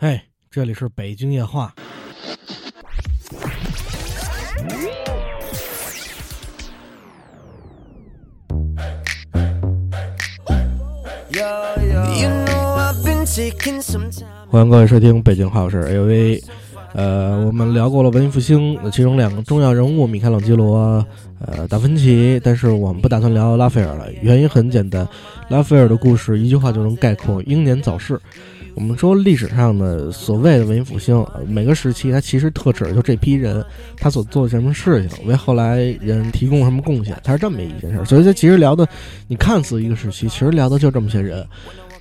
嘿，这里是北京夜话。欢迎各位收听北京话事 A V。呃，我们聊过了文艺复兴，其中两个重要人物米开朗基罗、呃达芬奇，但是我们不打算聊拉斐尔了，原因很简单，拉斐尔的故事一句话就能概括：英年早逝。我们说历史上的所谓的文艺复兴，每个时期它其实特指就这批人，他所做的什么事情，为后来人提供什么贡献，它是这么一件事儿。所以，它其实聊的，你看似一个时期，其实聊的就这么些人。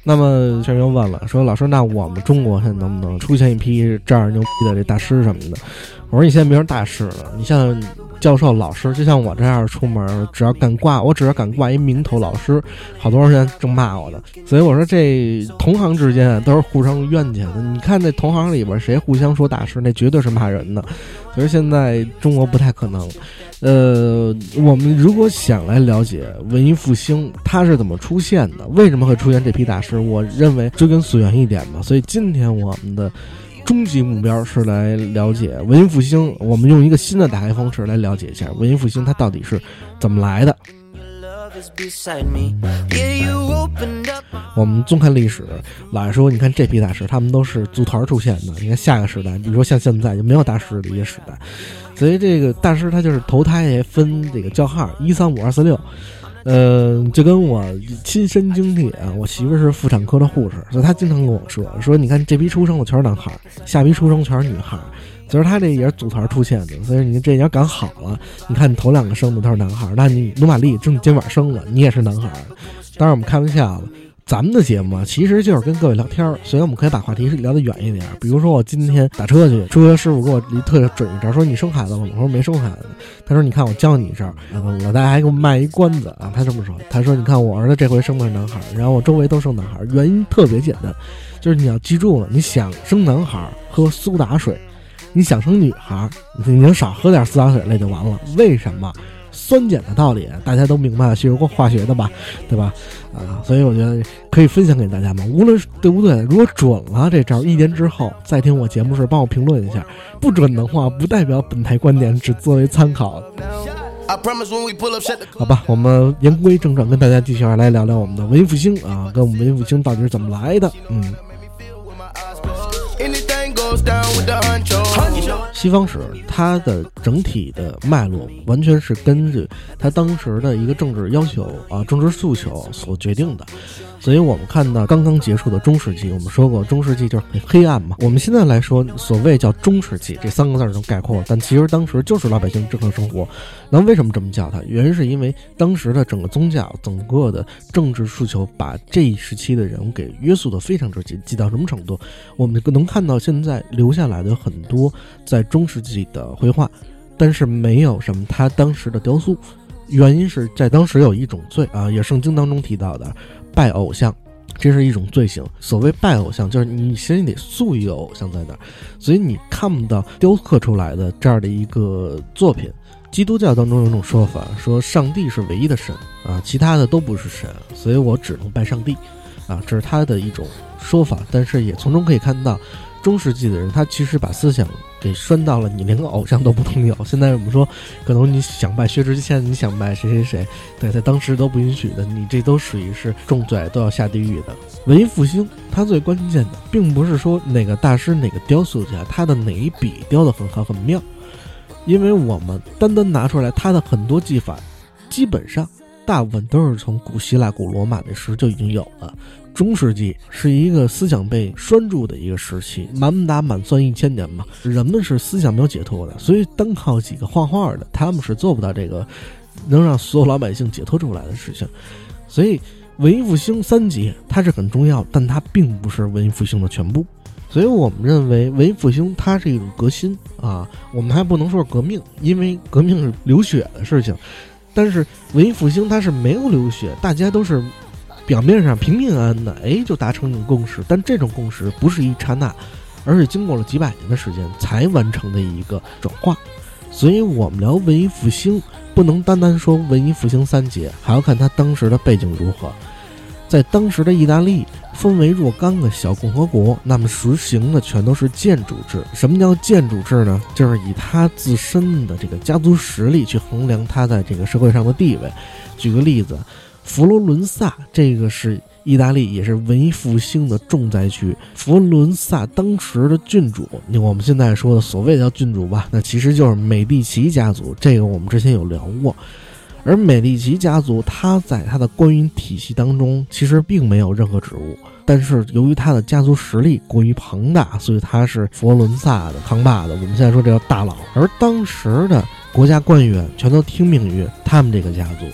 那么，有人又问了，说老师，那我们中国还能不能出现一批这样牛逼的这大师什么的？我说，你现在别说大师了，你像教授、老师，就像我这样出门，只要敢挂，我只要敢挂一名头老师，好多人现在正骂我的。所以我说，这同行之间都是互相冤家的。你看这同行里边谁互相说大师，那绝对是骂人的。所以现在中国不太可能。呃，我们如果想来了解文艺复兴它是怎么出现的，为什么会出现这批大师，我认为追根溯源一点吧。所以今天我们的终极目标是来了解文艺复兴，我们用一个新的打开方式来了解一下文艺复兴它到底是怎么来的。我们纵看历史，老实说，你看这批大师，他们都是组团出现的。你看下个时代，比如说像现在就没有大师的一个时代。所以这个大师他就是投胎也分这个叫号一三五二四六，呃，就跟我亲身经历啊，我媳妇是妇产科的护士，所以她经常跟我说说，你看这批出生的全是男孩，下批出生全是女孩，所以他这也是组团出现的。所以你这要赶好了，你看你头两个生的都是男孩，那你努玛丽正你肩膀生了，你也是男孩。当然我们开玩笑了。咱们的节目啊，其实就是跟各位聊天儿，所以我们可以把话题聊得远一点。比如说，我今天打车去，出租车师傅给我离特别准一招，说你生孩子了吗？我说没生孩子。他说你看我教你一招，老大爷还给我卖一关子啊。他这么说，他说你看我儿子这回生的是男孩，然后我周围都生男孩，原因特别简单，就是你要记住了，你想生男孩喝苏打水，你想生女孩，你就少喝点苏打水那就完了。为什么？酸碱的道理大家都明白，学过化学的吧，对吧？啊，所以我觉得可以分享给大家嘛。无论是对不对，如果准了这招，一年之后再听我节目时帮我评论一下；不准的话，不代表本台观点，只作为参考。好吧，我们言归正传，跟大家继续来聊聊我们的文艺复兴啊，跟我们文艺复兴到底是怎么来的？嗯。西方史它的整体的脉络完全是根据它当时的一个政治要求啊、政治诉求所决定的。所以我们看到刚刚结束的中世纪，我们说过中世纪就是很黑暗嘛。我们现在来说，所谓叫中世纪这三个字能概括，但其实当时就是老百姓正常生活。那为什么这么叫它？原因是因为当时的整个宗教、整个的政治诉求，把这一时期的人给约束的非常之紧，紧到什么程度？我们能看到现在留下来的很多在中世纪的绘画，但是没有什么他当时的雕塑。原因是在当时有一种罪啊，也圣经当中提到的。拜偶像，这是一种罪行。所谓拜偶像，就是你先得塑一个偶像在那儿，所以你看不到雕刻出来的这样的一个作品。基督教当中有种说法，说上帝是唯一的神啊，其他的都不是神，所以我只能拜上帝啊，这是他的一种说法。但是也从中可以看到。中世纪的人，他其实把思想给拴到了，你连个偶像都不能有。现在我们说，可能你想拜薛之谦，你想拜谁谁谁，对，在当时都不允许的，你这都属于是重罪，都要下地狱的。文艺复兴，它最关键的，并不是说哪个大师、哪个雕塑家，他的哪一笔雕得很好、很妙，因为我们单单拿出来他的很多技法，基本上大部分都是从古希腊、古罗马那时就已经有了。中世纪是一个思想被拴住的一个时期，满打满算一千年嘛，人们是思想没有解脱的，所以单靠几个画画的，他们是做不到这个能让所有老百姓解脱出来的事情。所以文艺复兴三杰它是很重要，但它并不是文艺复兴的全部。所以我们认为文艺复兴它是一种革新啊，我们还不能说是革命，因为革命是流血的事情，但是文艺复兴它是没有流血，大家都是。表面上平平安安的，哎，就达成一种共识，但这种共识不是一刹那，而是经过了几百年的时间才完成的一个转化。所以，我们聊文艺复兴，不能单单说文艺复兴三杰，还要看他当时的背景如何。在当时的意大利分为若干个小共和国，那么实行的全都是建主制。什么叫建主制呢？就是以他自身的这个家族实力去衡量他在这个社会上的地位。举个例子，佛罗伦萨这个是意大利也是文艺复兴的重灾区。佛罗伦萨当时的郡主，我们现在说的所谓叫郡主吧，那其实就是美第奇家族。这个我们之前有聊过。而美第奇家族，他在他的官员体系当中其实并没有任何职务，但是由于他的家族实力过于庞大，所以他是佛罗伦萨的扛把子。我们现在说这叫大佬，而当时的国家官员全都听命于他们这个家族。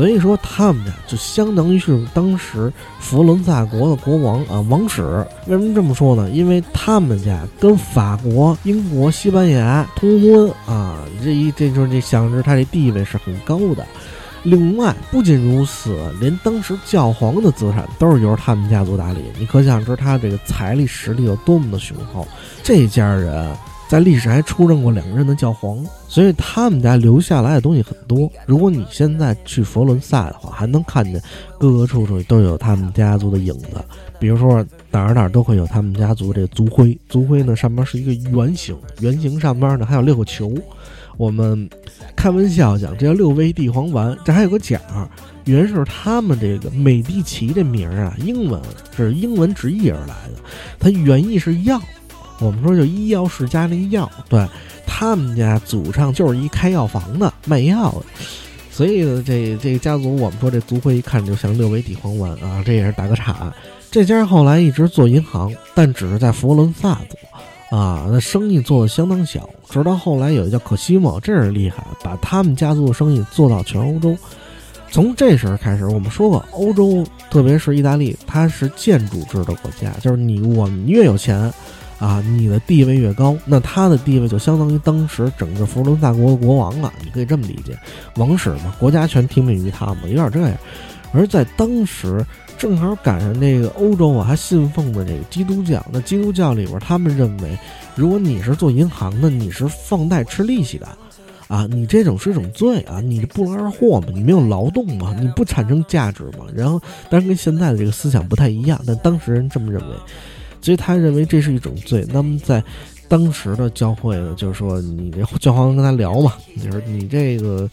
所以说，他们家就相当于是当时佛罗伦萨国的国王啊，王室。为什么这么说呢？因为他们家跟法国、英国、西班牙通婚啊，这一这就是这想着他这地位是很高的。另外，不仅如此，连当时教皇的资产都是由他们家族打理。你可想而知，他这个财力实力有多么的雄厚。这家人。在历史还出任过两任的教皇，所以他们家留下来的东西很多。如果你现在去佛伦萨的话，还能看见各个处处都有他们家族的影子。比如说哪儿哪儿都会有他们家族这族徽，族徽呢上面是一个圆形，圆形上面呢还有六个球。我们开玩笑讲，这叫六味地黄丸。这还有个奖，原是他们这个美第奇这名儿啊，英文是英文直译而来的，它原意是药。我们说就医药世家那药，对他们家祖上就是一开药房的卖药的，所以呢，这这个家族我们说这族徽一看就像六味地黄丸啊，这也是打个岔。这家后来一直做银行，但只是在佛罗伦萨做啊，那生意做的相当小。直到后来有一个叫可西莫，这是厉害，把他们家族的生意做到全欧洲。从这时候开始，我们说过，欧洲特别是意大利，它是建筑制的国家，就是你我们越有钱。啊，你的地位越高，那他的地位就相当于当时整个佛罗伦萨国的国王了。你可以这么理解，王室嘛，国家全听命于他嘛，有点这样。而在当时，正好赶上这个欧洲啊，还信奉的这个基督教。那基督教里边，他们认为，如果你是做银行的，你是放贷吃利息的，啊，你这种是一种罪啊，你不劳而获嘛，你没有劳动嘛，你不产生价值嘛。然后，当然跟现在的这个思想不太一样，但当时人这么认为。所以他认为这是一种罪。那么在当时的教会呢，就是说你这教皇跟他聊嘛，你说你这个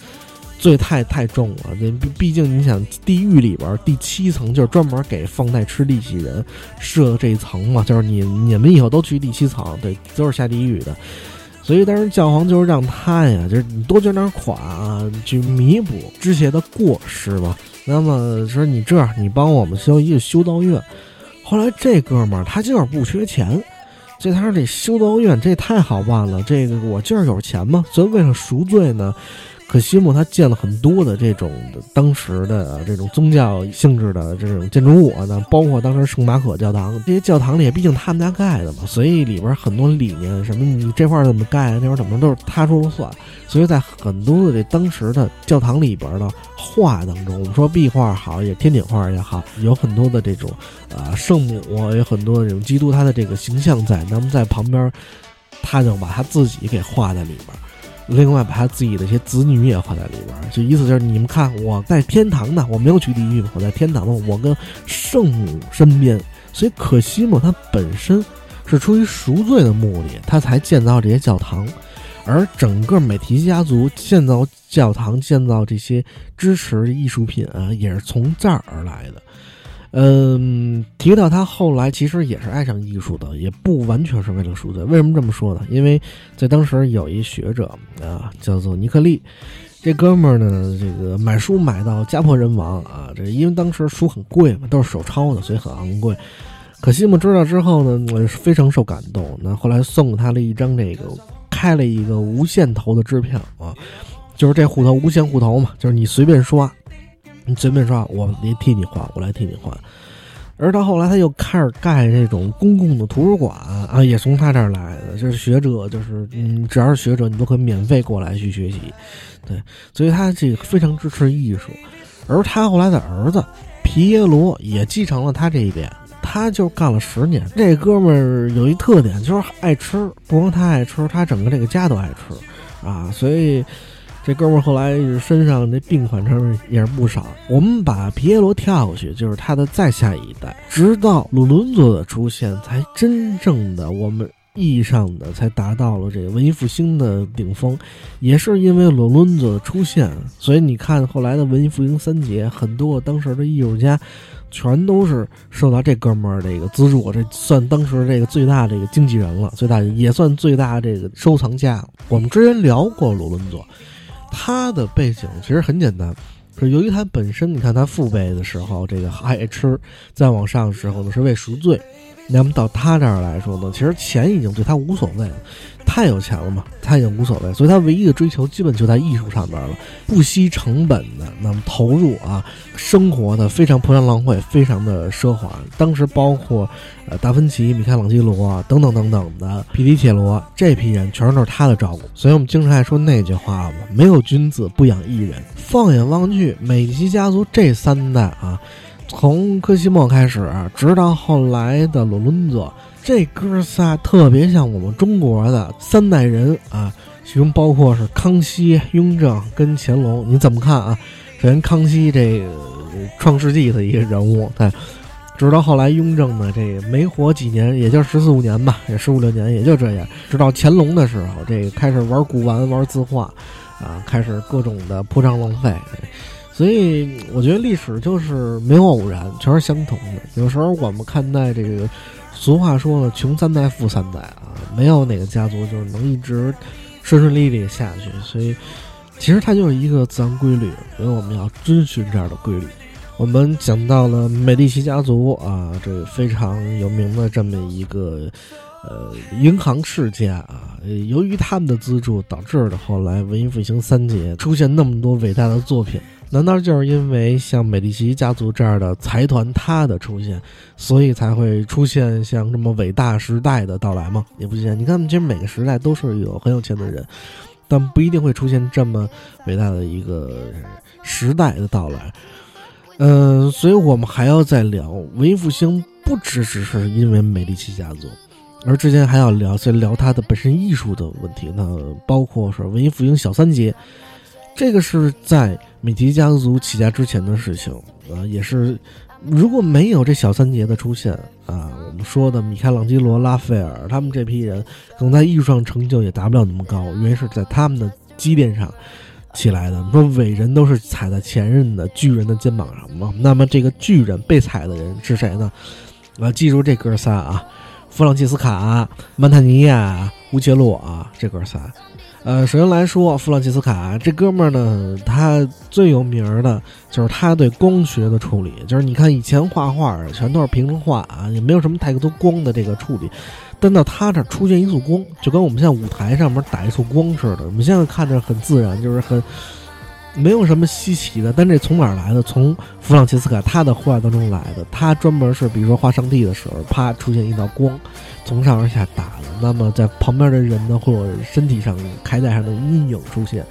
罪太太重了。那毕竟你想，地狱里边第七层就是专门给放贷吃利息人设的这一层嘛，就是你你们以后都去第七层，对，都是下地狱的。所以当时教皇就是让他呀，就是你多捐点款啊，去弥补之前的过失嘛。那么说你这样，你帮我们修一个修道院。后来这哥们儿他就是不缺钱，这他说这修道院这也太好办了，这个我就是有钱嘛，所以为了赎罪呢。可西莫他建了很多的这种当时的这种宗教性质的这种建筑物啊，包括当时圣马可教堂这些教堂里，毕竟他们家盖的嘛，所以里边很多理念什么，你这块怎么盖，那块怎么都是他说了算。所以在很多的这当时的教堂里边的画当中，我们说壁画好，也天顶画也好，有很多的这种啊圣母，有很多这种基督他的这个形象在，那么在旁边，他就把他自己给画在里边。另外，把他自己的一些子女也画在里边，就意思就是你们看，我在天堂呢，我没有去地狱，我在天堂呢，我跟圣母身边。所以，可西莫他本身是出于赎罪的目的，他才建造这些教堂，而整个美提家族建造教堂、建造这些支持艺术品啊，也是从这儿而来的。嗯，提到他后来其实也是爱上艺术的，也不完全是为了赎罪。为什么这么说呢？因为在当时有一学者啊，叫做尼克利，这哥们儿呢，这个买书买到家破人亡啊。这因为当时书很贵嘛，都是手抄的，所以很昂贵。可西莫知道之后呢，我非常受感动。那后来送给他了一张这个开了一个无限头的支票啊，就是这户头无限户头嘛，就是你随便刷。你随便说，我来替你换，我来替你换。而到后来，他又开始盖这种公共的图书馆啊，也从他这儿来的。就是学者，就是嗯，只要是学者，你都可以免费过来去学习。对，所以他这个非常支持艺术。而他后来的儿子皮耶罗也继承了他这一点，他就干了十年。这哥们儿有一特点，就是爱吃，不光他爱吃，他整个这个家都爱吃啊，所以。这哥们儿后来身上这病患证也是不少。我们把皮耶罗跳过去，就是他的再下一代，直到鲁伦佐的出现，才真正的我们。意义上的才达到了这个文艺复兴的顶峰，也是因为鲁伦佐的出现，所以你看后来的文艺复兴三杰，很多当时的艺术家，全都是受到这哥们儿这个资助，这算当时这个最大这个经纪人了，最大也算最大这个收藏家。我们之前聊过鲁伦佐，他的背景其实很简单，是由于他本身，你看他父辈的时候这个爱吃，再往上的时候呢是为赎罪。那么到他这儿来说呢，其实钱已经对他无所谓了，太有钱了嘛，他已经无所谓，所以他唯一的追求基本就在艺术上边了，不惜成本的那么投入啊，生活的非常铺张浪费，非常的奢华。当时包括呃达芬奇、米开朗基罗等等等等的皮提切罗这批人，全都是他的照顾。所以我们经常爱说那句话嘛，没有君子不养艺人。放眼望去，美第奇家族这三代啊。从科西莫开始，直到后来的罗伦佐，这哥仨特别像我们中国的三代人啊，其中包括是康熙、雍正跟乾隆。你怎么看啊？首先，康熙这个创世纪的一个人物，对，直到后来雍正呢，这没活几年，也就十四五年吧，也十五六年，也就这样。直到乾隆的时候，这个开始玩古玩、玩字画，啊，开始各种的铺张浪费。所以我觉得历史就是没有偶然，全是相同的。有时候我们看待这个，俗话说了“穷三代富三代”啊，没有哪个家族就是能一直顺顺利利下去。所以，其实它就是一个自然规律，所以我们要遵循这样的规律。我们讲到了美第奇家族啊，这个非常有名的这么一个呃银行世家啊，由于他们的资助，导致了后来文艺复兴三杰出现那么多伟大的作品。难道就是因为像美第奇家族这样的财团他的出现，所以才会出现像这么伟大时代的到来吗？也不见。你看，其实每个时代都是有很有钱的人，但不一定会出现这么伟大的一个时代的到来。嗯，所以我们还要再聊文艺复兴，不只只是因为美第奇家族，而之前还要聊再聊它的本身艺术的问题。那包括说文艺复兴小三杰。这个是在米奇家族起家之前的事情，啊，也是如果没有这小三杰的出现啊，我们说的米开朗基罗、拉斐尔他们这批人，可能在艺术上成就也达不了那么高。原因是在他们的积淀上起来的。说伟人都是踩在前任的巨人的肩膀上嘛，那么这个巨人被踩的人是谁呢？啊，记住这哥仨啊，弗朗切斯卡、曼塔尼亚、乌切洛啊，这哥仨。呃，首先来说，弗朗西斯卡这哥们儿呢，他最有名的就是他对光学的处理。就是你看以前画画全都是平成画啊，也没有什么太多光的这个处理，但到他这出现一束光，就跟我们现在舞台上面打一束光似的。我们现在看着很自然，就是很没有什么稀奇的。但这从哪儿来的？从弗朗切斯卡他的画当中来的。他专门是比如说画上帝的时候，啪出现一道光。从上而下打的，那么在旁边的人呢，或者身体上铠甲上的阴影出现，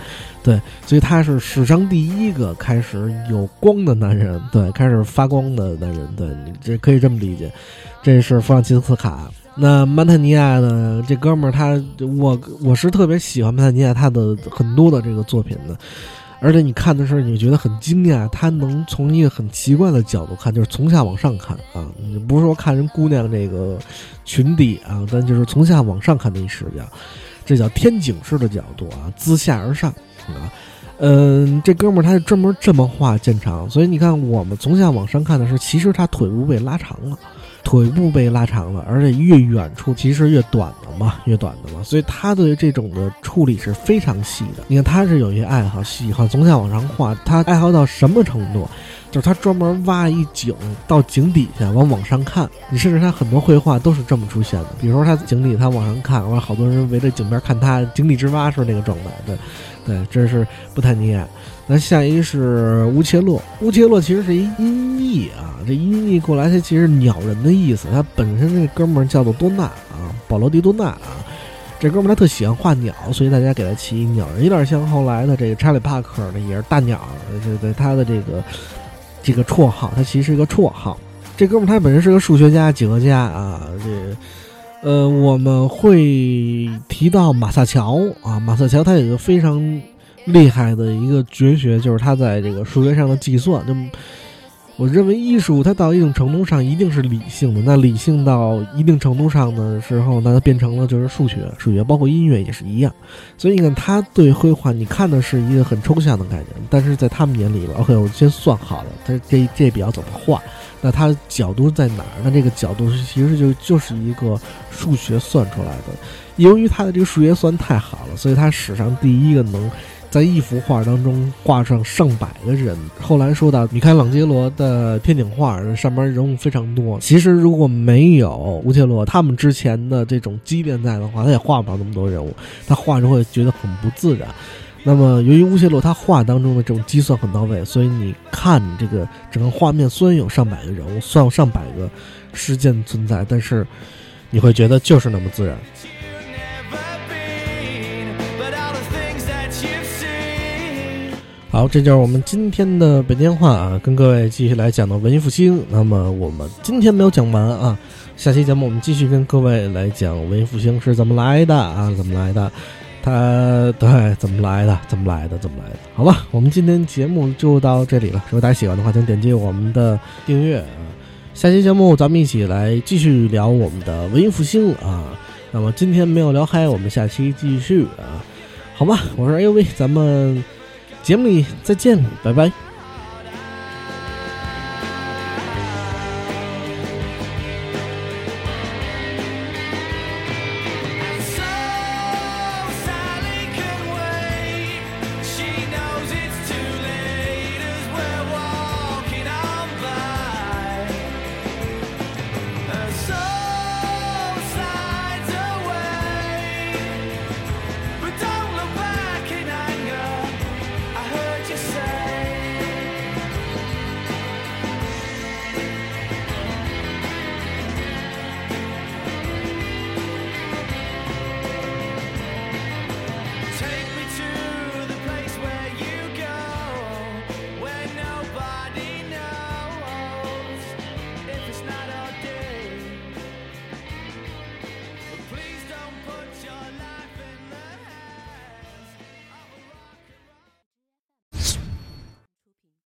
对，所以他是史上第一个开始有光的男人，对，开始发光的男人，对这可以这么理解。这是弗朗切斯卡。那曼特尼亚呢？这哥们儿他，我我是特别喜欢曼特尼亚他的很多的这个作品的。而且你看的时候，你觉得很惊讶，他能从一个很奇怪的角度看，就是从下往上看啊，你不是说看人姑娘这个裙底啊，但就是从下往上看的一视角，这叫天井式的角度啊，自下而上啊，嗯，这哥们儿他是专门这么画见长，所以你看我们从下往上看的时候，其实他腿部被拉长了。腿部被拉长了，而且越远处其实越短的嘛，越短的嘛，所以他对这种的处理是非常细的。你看他是有一个爱好，喜欢从下往上画，他爱好到什么程度？就是他专门挖一井到井底下，往往上看。你甚至他很多绘画都是这么出现的，比如说他井底他往上看，完好多人围着井边看他井底之蛙是那个状态。对，对，这是布坦尼亚。那下一是乌切洛，乌切洛其实是一音译啊，这音译过来它其实鸟人的意思，他本身这哥们儿叫做多纳啊，保罗迪多纳啊，这哥们儿他特喜欢画鸟，所以大家给他起鸟人，有点像后来的这个查理帕克的，也是大鸟，这对他的这个这个绰号，他其实是一个绰号。这哥们儿他本身是个数学家、几何家啊，这呃我们会提到马萨乔啊，马萨乔他有一个非常。厉害的一个绝学，就是他在这个数学上的计算。就我认为艺术它到一定程度上一定是理性的，那理性到一定程度上的时候，那它变成了就是数学，数学包括音乐也是一样。所以你看，他对绘画，你看的是一个很抽象的概念，但是在他们眼里，OK，我先算好了，他这这笔要怎么画，那他角度在哪儿？那这个角度其实就就是一个数学算出来的。由于他的这个数学算太好了，所以他史上第一个能。在一幅画当中画上上百个人。后来说到米开朗基罗的天顶画，上面人物非常多。其实如果没有乌切洛他们之前的这种积淀在的话，他也画不了那么多人物。他画着会觉得很不自然。那么由于乌切洛他画当中的这种计算很到位，所以你看这个整个画面虽然有上百个人物，算有上百个事件存在，但是你会觉得就是那么自然。好，这就是我们今天的北京话啊，跟各位继续来讲的文艺复兴。那么我们今天没有讲完啊，下期节目我们继续跟各位来讲文艺复兴是怎么来的啊，怎么来的？它对怎么来的？怎么来的？怎么来的？好吧，我们今天节目就到这里了。如果大家喜欢的话，请点击我们的订阅啊。下期节目咱们一起来继续聊我们的文艺复兴啊。那么今天没有聊嗨，我们下期继续啊。好吧，我是 A U V，咱们。节目里再见，拜拜。